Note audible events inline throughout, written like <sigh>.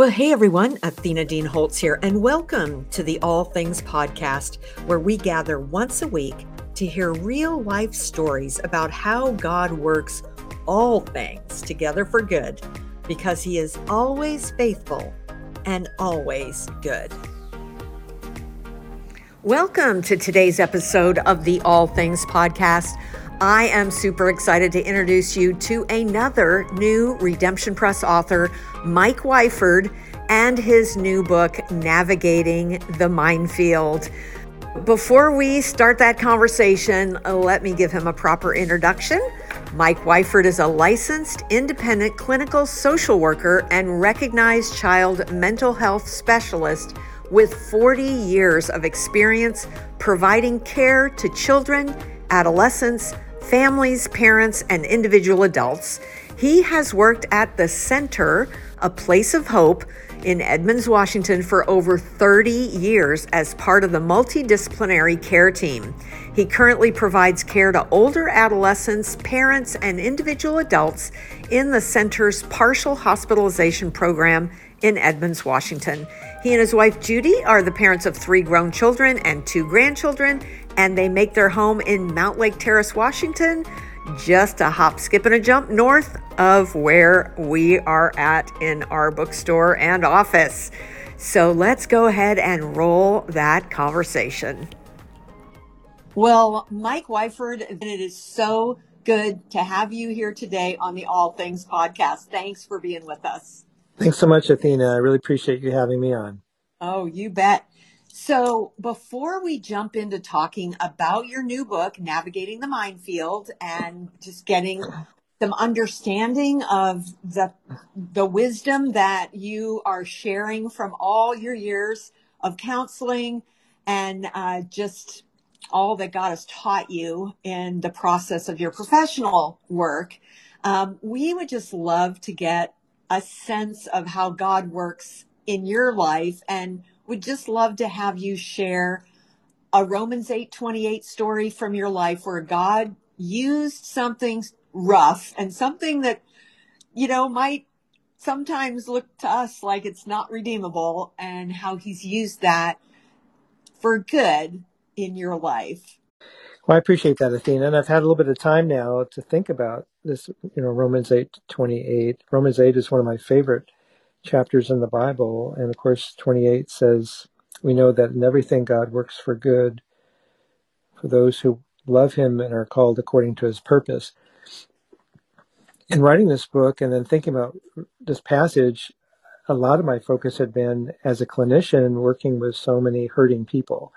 Well, hey everyone, Athena Dean Holtz here, and welcome to the All Things Podcast, where we gather once a week to hear real life stories about how God works all things together for good because He is always faithful and always good. Welcome to today's episode of the All Things Podcast. I am super excited to introduce you to another new Redemption Press author, Mike Weiford, and his new book, Navigating the Minefield. Before we start that conversation, let me give him a proper introduction. Mike Weiford is a licensed independent clinical social worker and recognized child mental health specialist with 40 years of experience providing care to children, adolescents, families, parents, and individual adults. He has worked at the Center, a place of hope, in Edmonds, Washington for over 30 years as part of the multidisciplinary care team. He currently provides care to older adolescents, parents, and individual adults in the center's partial hospitalization program in Edmonds, Washington. He and his wife Judy are the parents of three grown children and two grandchildren, and they make their home in Mountlake Terrace, Washington, just a hop, skip, and a jump north of where we are at in our bookstore and office. So let's go ahead and roll that conversation. Well, Mike Weiford, it is so good to have you here today on the All Things podcast. Thanks for being with us. Thanks so much, Athena. I really appreciate you having me on. Oh, you bet. So, before we jump into talking about your new book, Navigating the Minefield, and just getting some understanding of the the wisdom that you are sharing from all your years of counseling and uh, just all that God has taught you in the process of your professional work, um, we would just love to get a sense of how God works in your life and would just love to have you share a Romans 8:28 story from your life where God used something rough and something that you know might sometimes look to us like it's not redeemable and how he's used that for good in your life. Well, I appreciate that, Athena, and I've had a little bit of time now to think about this. You know, Romans eight twenty eight. Romans eight is one of my favorite chapters in the Bible, and of course, twenty eight says, "We know that in everything God works for good for those who love Him and are called according to His purpose." In writing this book and then thinking about this passage, a lot of my focus had been as a clinician working with so many hurting people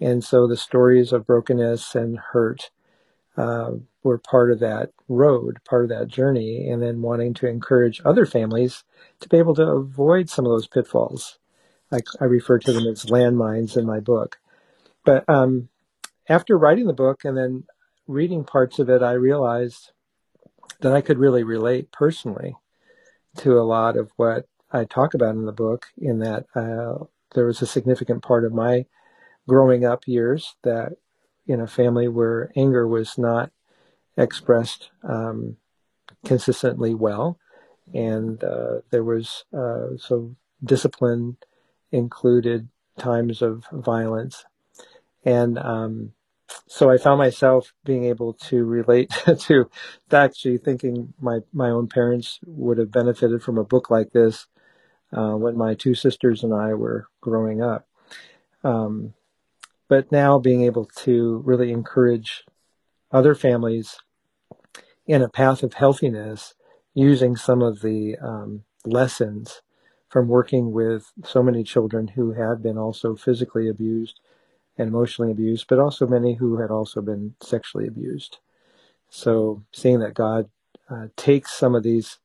and so the stories of brokenness and hurt uh, were part of that road, part of that journey, and then wanting to encourage other families to be able to avoid some of those pitfalls. I, I refer to them as landmines in my book. But um, after writing the book and then reading parts of it, I realized that I could really relate personally to a lot of what I talk about in the book, in that uh, there was a significant part of my growing up years that in a family where anger was not expressed um, consistently well, and uh, there was uh, so discipline included times of violence, and um, so I found myself being able to relate <laughs> to actually thinking my my own parents would have benefited from a book like this uh, when my two sisters and I were growing up. Um, but now being able to really encourage other families in a path of healthiness using some of the um, lessons from working with so many children who had been also physically abused and emotionally abused, but also many who had also been sexually abused. So seeing that God uh, takes some of these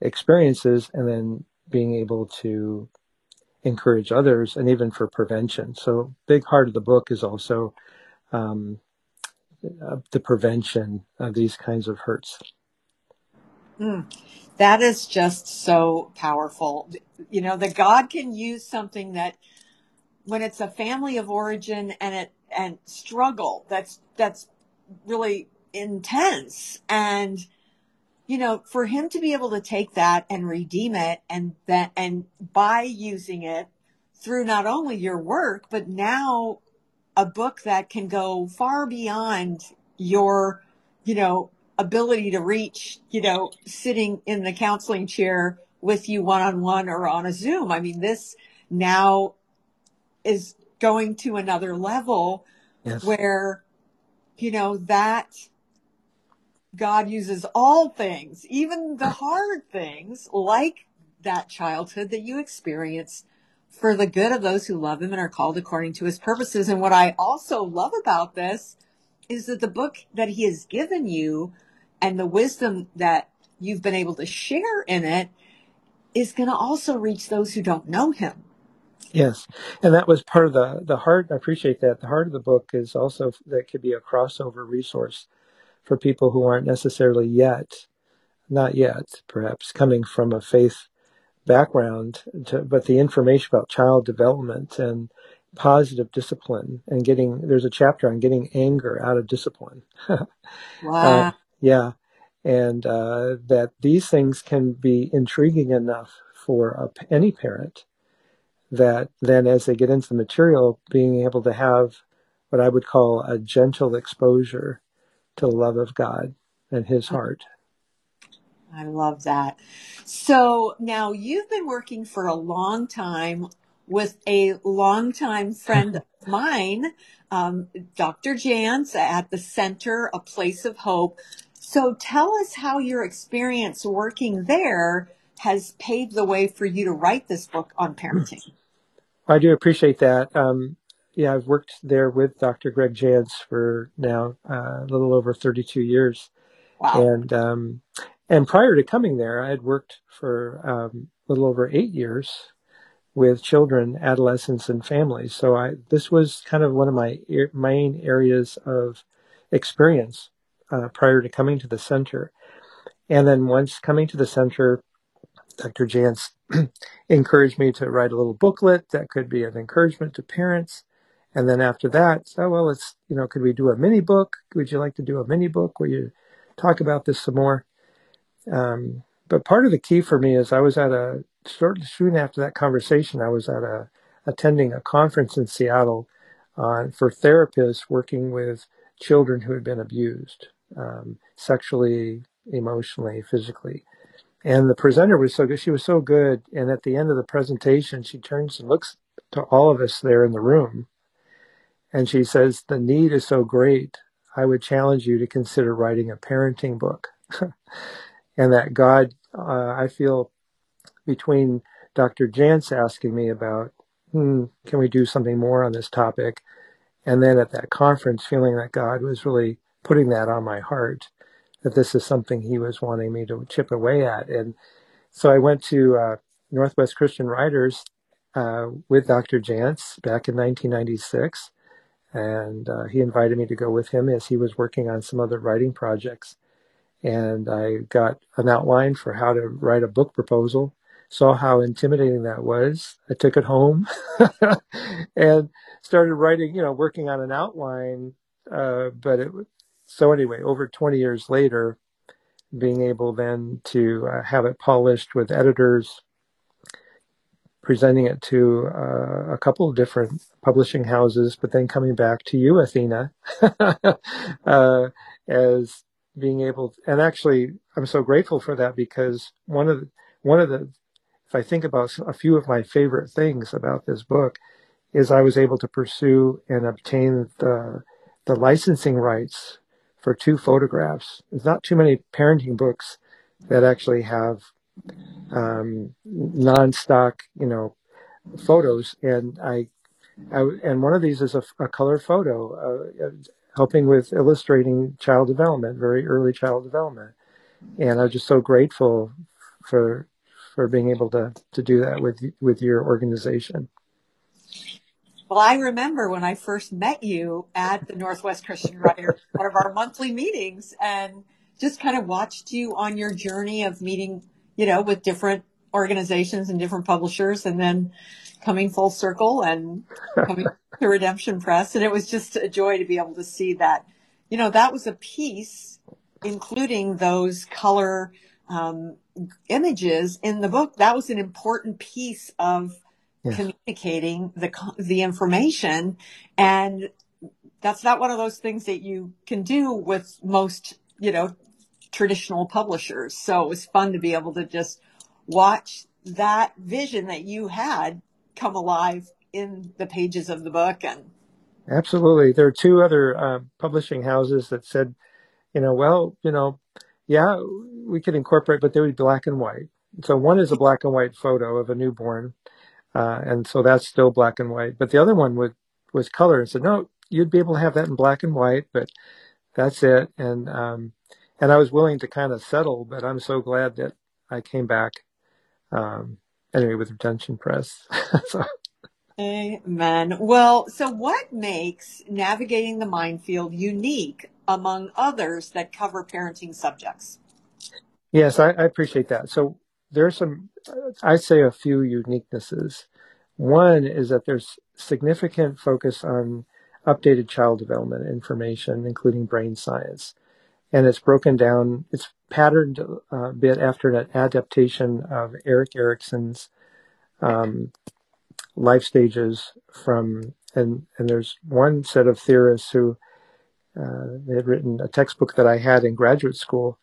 experiences and then being able to encourage others and even for prevention. So big heart of the book is also um, uh, the prevention of these kinds of hurts. Mm, that is just so powerful. You know, that God can use something that when it's a family of origin and it and struggle that's that's really intense and you know, for him to be able to take that and redeem it and that, and by using it through not only your work, but now a book that can go far beyond your, you know, ability to reach, you know, sitting in the counseling chair with you one on one or on a Zoom. I mean, this now is going to another level yes. where, you know, that God uses all things, even the hard things, like that childhood that you experienced for the good of those who love him and are called according to his purposes. And what I also love about this is that the book that he has given you and the wisdom that you've been able to share in it is going to also reach those who don't know him. Yes, and that was part of the the heart. I appreciate that. The heart of the book is also that could be a crossover resource for people who aren't necessarily yet, not yet, perhaps coming from a faith background, to, but the information about child development and positive discipline and getting there's a chapter on getting anger out of discipline. <laughs> wow. Uh, yeah, and uh, that these things can be intriguing enough for a, any parent that then as they get into the material, being able to have what I would call a gentle exposure to the love of God and his heart. I love that. So now you've been working for a long time with a longtime friend <laughs> of mine, um, Dr. Jantz at the Center, A Place of Hope. So tell us how your experience working there has paved the way for you to write this book on parenting. I do appreciate that. Um, yeah, I've worked there with Dr. Greg Jantz for now uh, a little over 32 years. Wow. And um, and prior to coming there, I had worked for um, a little over eight years with children, adolescents, and families. So I this was kind of one of my er- main areas of experience uh, prior to coming to the center. And then once coming to the center, Dr. Jantz <clears throat> encouraged me to write a little booklet that could be an encouragement to parents. And then after that, so well, let's you know, could we do a mini book? Would you like to do a mini book where you talk about this some more? Um, but part of the key for me is I was at a soon after that conversation, I was at a attending a conference in Seattle on for therapists working with children who had been abused um, sexually, emotionally, physically. And the presenter was so good. She was so good. And at the end of the presentation, she turns and looks to all of us there in the room. And she says, The need is so great. I would challenge you to consider writing a parenting book. <laughs> and that God, uh, I feel between Dr. Jantz asking me about, hmm, can we do something more on this topic? And then at that conference, feeling that God was really putting that on my heart, that this is something He was wanting me to chip away at. And so I went to uh, Northwest Christian Writers uh, with Dr. Jantz back in 1996. And uh, he invited me to go with him as he was working on some other writing projects and I got an outline for how to write a book proposal. Saw how intimidating that was. I took it home <laughs> and started writing, you know, working on an outline. Uh, but it so anyway, over 20 years later, being able then to uh, have it polished with editors, presenting it to uh, a couple of different publishing houses, but then coming back to you, Athena, <laughs> uh, as being able to, and actually I'm so grateful for that because one of the, one of the if I think about a few of my favorite things about this book is I was able to pursue and obtain the the licensing rights for two photographs. There's not too many parenting books that actually have um, non-stock, you know, photos, and I, I and one of these is a, a color photo, uh, helping with illustrating child development, very early child development. And I'm just so grateful for for being able to to do that with with your organization. Well, I remember when I first met you at the Northwest Christian Writer, one of our monthly meetings, and just kind of watched you on your journey of meeting, you know, with different organizations and different publishers, and then coming full circle and <laughs> coming to Redemption Press. And it was just a joy to be able to see that, you know, that was a piece including those color um, images in the book, that was an important piece of yes. communicating the the information, and that's not one of those things that you can do with most, you know, traditional publishers. So it was fun to be able to just watch that vision that you had come alive in the pages of the book and absolutely. There are two other uh, publishing houses that said you know well you know yeah we could incorporate but they would be black and white. So one is a black and white photo of a newborn uh, and so that's still black and white. But the other one would was color and said no you'd be able to have that in black and white but that's it. And um, and I was willing to kind of settle but I'm so glad that I came back um, anyway with Redemption Press. <laughs> so. Amen. Well, so what makes navigating the minefield unique among others that cover parenting subjects? Yes, I, I appreciate that. So there are some, I say a few uniquenesses. One is that there's significant focus on updated child development information, including brain science. And it's broken down, it's patterned a bit after an adaptation of Erik Erikson's um, life stages from, and, and there's one set of theorists who uh, they had written a textbook that I had in graduate school,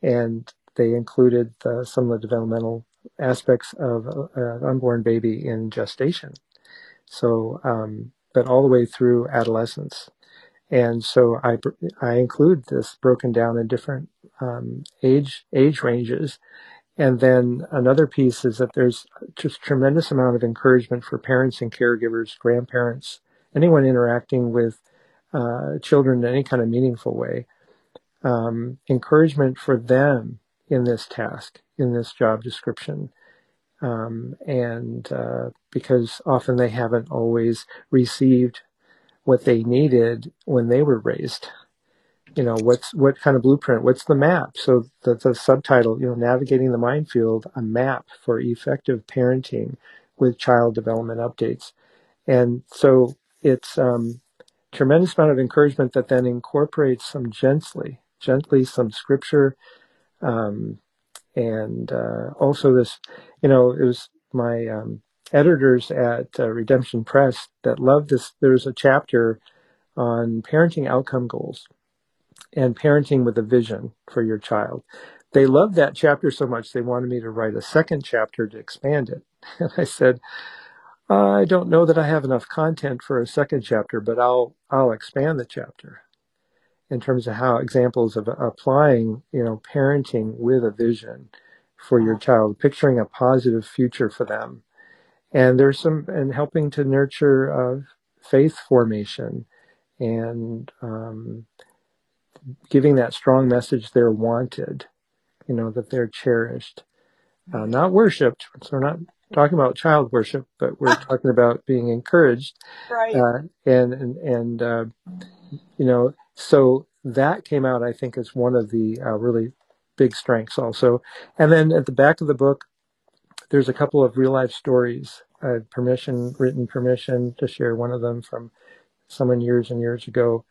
and they included uh, some of the developmental aspects of an unborn baby in gestation. So, um, but all the way through adolescence. And so I, I include this broken down in different um, age age ranges. And then another piece is that there's just tremendous amount of encouragement for parents and caregivers, grandparents, anyone interacting with uh, children in any kind of meaningful way. Um, encouragement for them in this task, in this job description. Um, and uh, because often they haven't always received what they needed when they were raised. You know, what's what kind of blueprint? What's the map? So the, the subtitle, you know, navigating the minefield, a map for effective parenting with child development updates. And so it's um, tremendous amount of encouragement that then incorporates some gently, gently some scripture, um, and uh, also this, you know, it was my um, editors at uh, Redemption Press that loved this. There's a chapter on parenting outcome goals and parenting with a vision for your child. They loved that chapter so much they wanted me to write a second chapter to expand it. <laughs> And I said, I don't know that I have enough content for a second chapter, but I'll I'll expand the chapter in terms of how examples of applying, you know, parenting with a vision for your child, picturing a positive future for them and there's some and helping to nurture uh, faith formation and um, giving that strong message they're wanted you know that they're cherished. Uh, not worshipped. So we're not talking about child worship but we're <laughs> talking about being encouraged. Right. Uh, and and, and uh, you know so that came out i think as one of the uh, really big strengths also. And then at the back of the book there's a couple of real life stories. I had permission, written permission to share one of them from someone years and years ago,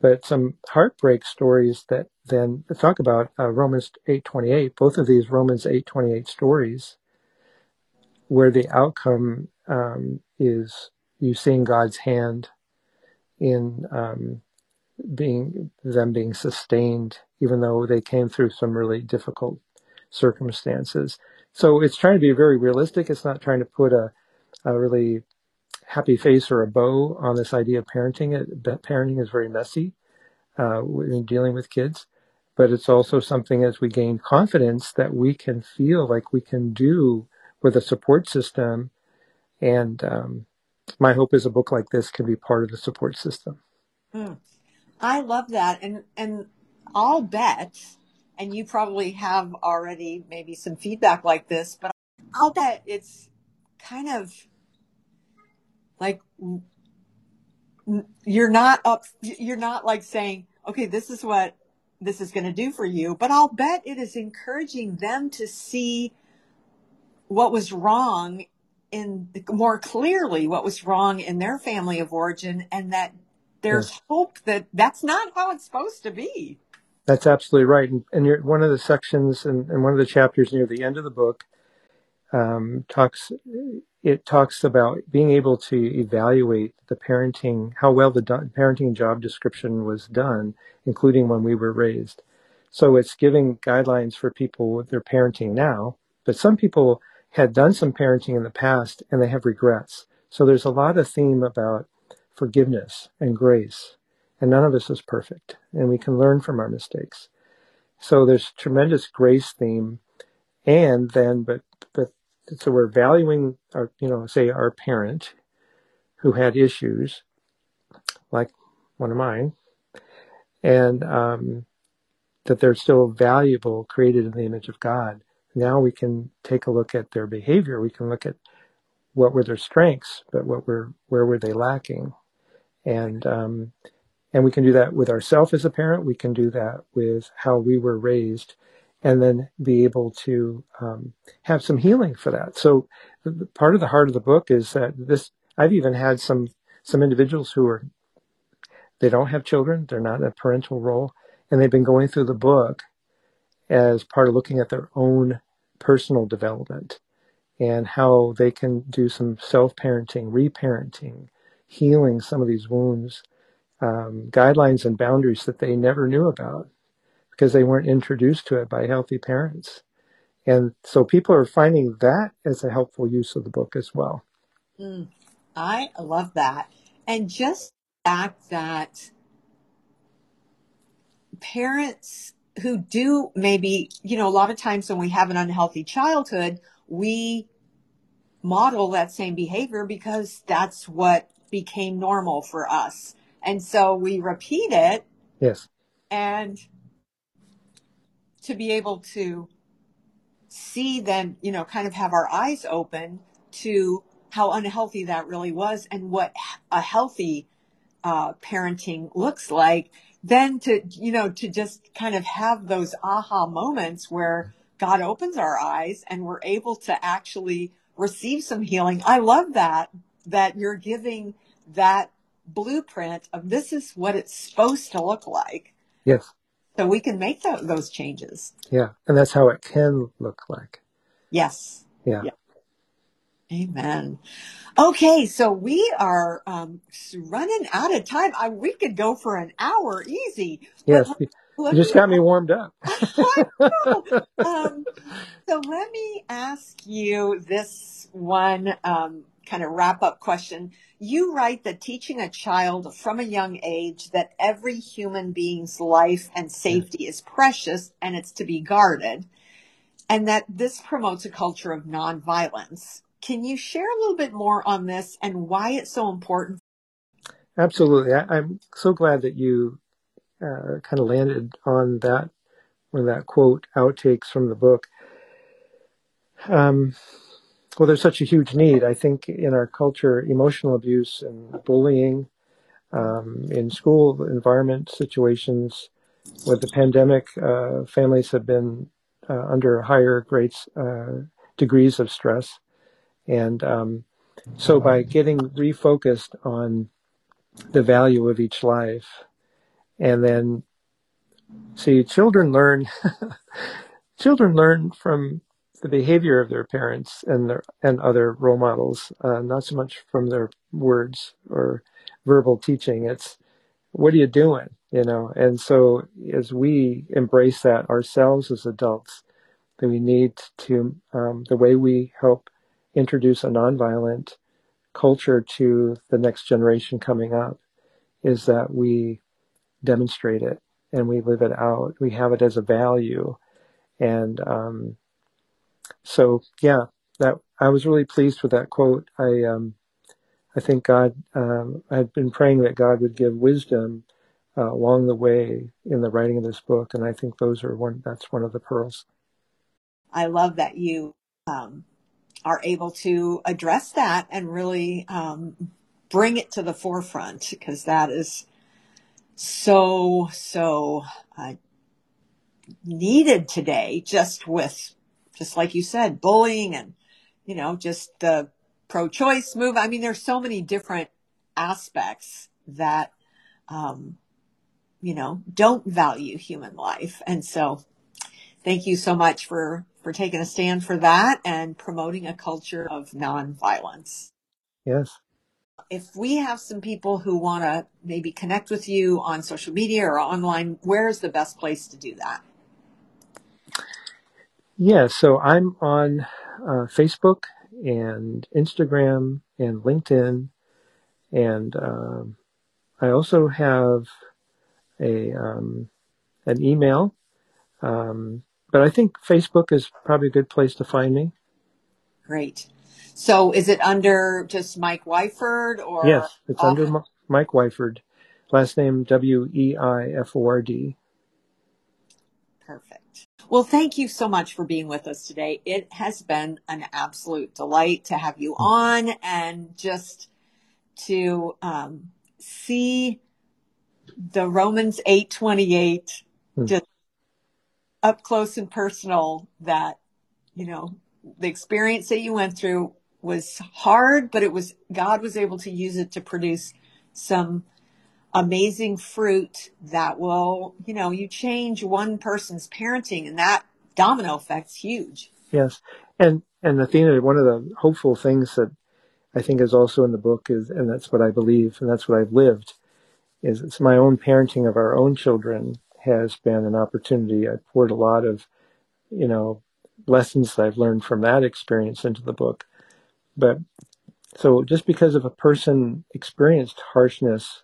but some heartbreak stories that then talk about uh, Romans 8:28. Both of these Romans 8:28 stories, where the outcome um, is you seeing God's hand in um, being them being sustained, even though they came through some really difficult circumstances. So it's trying to be very realistic. It's not trying to put a, a really happy face or a bow on this idea of parenting. It, parenting is very messy uh, when dealing with kids, but it's also something as we gain confidence that we can feel like we can do with a support system. And um, my hope is a book like this can be part of the support system. Mm. I love that, and and I'll bet and you probably have already maybe some feedback like this, but I'll bet it's kind of like you're not up, you're not like saying, okay, this is what this is going to do for you, but I'll bet it is encouraging them to see what was wrong in more clearly what was wrong in their family of origin and that there's yes. hope that that's not how it's supposed to be. That's absolutely right. And, and one of the sections and, and, one of the chapters near the end of the book um, talks it talks about being able to evaluate the parenting, how well the do- parenting job description was done, including when we were raised. So it's giving guidelines for people with their parenting now, but some people had done some parenting in the past and they have regrets. So there's a lot of theme about forgiveness and grace. And none of us is perfect and we can learn from our mistakes. So there's tremendous grace theme. And then, but, but, so we're valuing our, you know, say our parent who had issues like one of mine and, um, that they're still valuable, created in the image of God. Now we can take a look at their behavior. We can look at what were their strengths, but what were where were they lacking, and um, and we can do that with ourselves as a parent. We can do that with how we were raised, and then be able to um, have some healing for that. So part of the heart of the book is that this. I've even had some some individuals who are they don't have children. They're not in a parental role, and they've been going through the book as part of looking at their own personal development and how they can do some self parenting, reparenting, healing some of these wounds, um, guidelines and boundaries that they never knew about because they weren't introduced to it by healthy parents. And so people are finding that as a helpful use of the book as well. Mm, I love that. And just the fact that parents who do maybe, you know, a lot of times when we have an unhealthy childhood, we model that same behavior because that's what became normal for us. And so we repeat it. Yes. And to be able to see then, you know, kind of have our eyes open to how unhealthy that really was and what a healthy uh, parenting looks like then to, you know, to just kind of have those aha moments where God opens our eyes and we're able to actually receive some healing. I love that, that you're giving that blueprint of this is what it's supposed to look like. Yes. So we can make th- those changes. Yeah. And that's how it can look like. Yes. Yeah. yeah. Amen. Okay, so we are um, running out of time. I, we could go for an hour easy. Yes, you just got me warmed up. <laughs> um, so let me ask you this one um, kind of wrap up question. You write that teaching a child from a young age that every human being's life and safety is precious and it's to be guarded, and that this promotes a culture of nonviolence. Can you share a little bit more on this and why it's so important? Absolutely. I, am so glad that you uh, kind of landed on that when that quote outtakes from the book. Um, well, there's such a huge need. I think in our culture, emotional abuse and bullying um, in school environment situations, with the pandemic, uh, families have been uh, under higher grades, uh, degrees of stress. And um, so by getting refocused on the value of each life, and then see, children learn, <laughs> children learn from the behavior of their parents and their and other role models, uh, not so much from their words or verbal teaching. It's what are you doing, you know? And so as we embrace that ourselves as adults, that we need to um, the way we help introduce a nonviolent culture to the next generation coming up is that we demonstrate it and we live it out. We have it as a value. And um, so, yeah, that I was really pleased with that quote. I um, I think God. Um, I had been praying that God would give wisdom uh, along the way in the writing of this book, and I think those are one. That's one of the pearls. I love that you um, are able to address that and really um, bring it to the forefront because that is so, so uh, needed today, just with, just like you said, bullying and, you know, just the pro choice move. I mean, there's so many different aspects that um, you know, don't value human life. And so thank you so much for, for taking a stand for that and promoting a culture of nonviolence. Yes. If we have some people who want to maybe connect with you on social media or online, where's the best place to do that? Yeah, so I'm on uh, Facebook and Instagram and LinkedIn, and um, I also have a um, an email. Um, but I think Facebook is probably a good place to find me. Great. So is it under just Mike Weiford or? Yes, it's under M- Mike Weiford. Last name W E I F O R D. Perfect. Well, thank you so much for being with us today. It has been an absolute delight to have you on and just to um, see the Romans 8:28 hmm. just up close and personal that you know the experience that you went through was hard but it was God was able to use it to produce some amazing fruit that will you know you change one person's parenting and that domino effect's huge yes and and Athena one of the hopeful things that I think is also in the book is and that's what I believe and that's what I've lived is it's my own parenting of our own children has been an opportunity. I poured a lot of, you know, lessons that I've learned from that experience into the book. But so just because of a person experienced harshness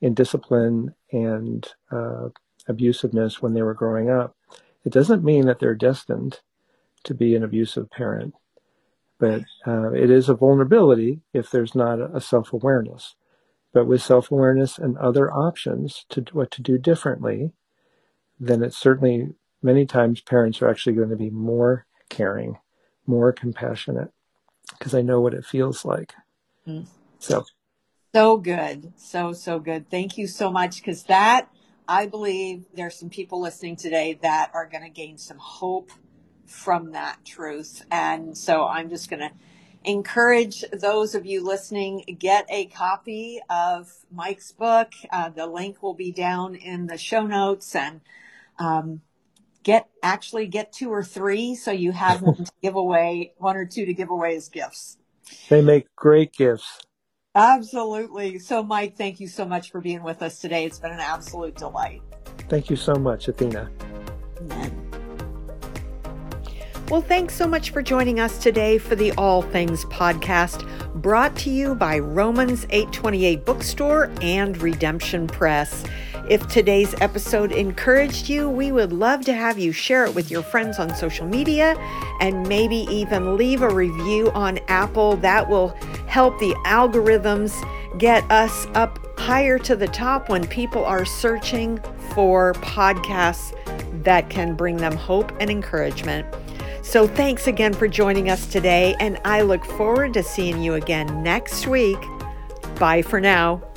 in discipline and uh, abusiveness when they were growing up, it doesn't mean that they're destined to be an abusive parent. But uh, it is a vulnerability if there's not a self awareness but with self awareness and other options to what to do differently, then it's certainly many times parents are actually going to be more caring, more compassionate, because I know what it feels like. Mm. So, so good, so so good. Thank you so much, because that I believe there's some people listening today that are going to gain some hope from that truth, and so I'm just going to encourage those of you listening get a copy of Mike's book. Uh, the link will be down in the show notes and um, get actually get two or three so you have <laughs> one to give away, one or two to give away as gifts. They make great gifts. Absolutely. So, Mike, thank you so much for being with us today. It's been an absolute delight. Thank you so much, Athena. Amen. Well, thanks so much for joining us today for the All Things podcast, brought to you by Romans 828 Bookstore and Redemption Press. If today's episode encouraged you, we would love to have you share it with your friends on social media and maybe even leave a review on Apple. That will help the algorithms get us up higher to the top when people are searching for podcasts that can bring them hope and encouragement. So thanks again for joining us today, and I look forward to seeing you again next week. Bye for now.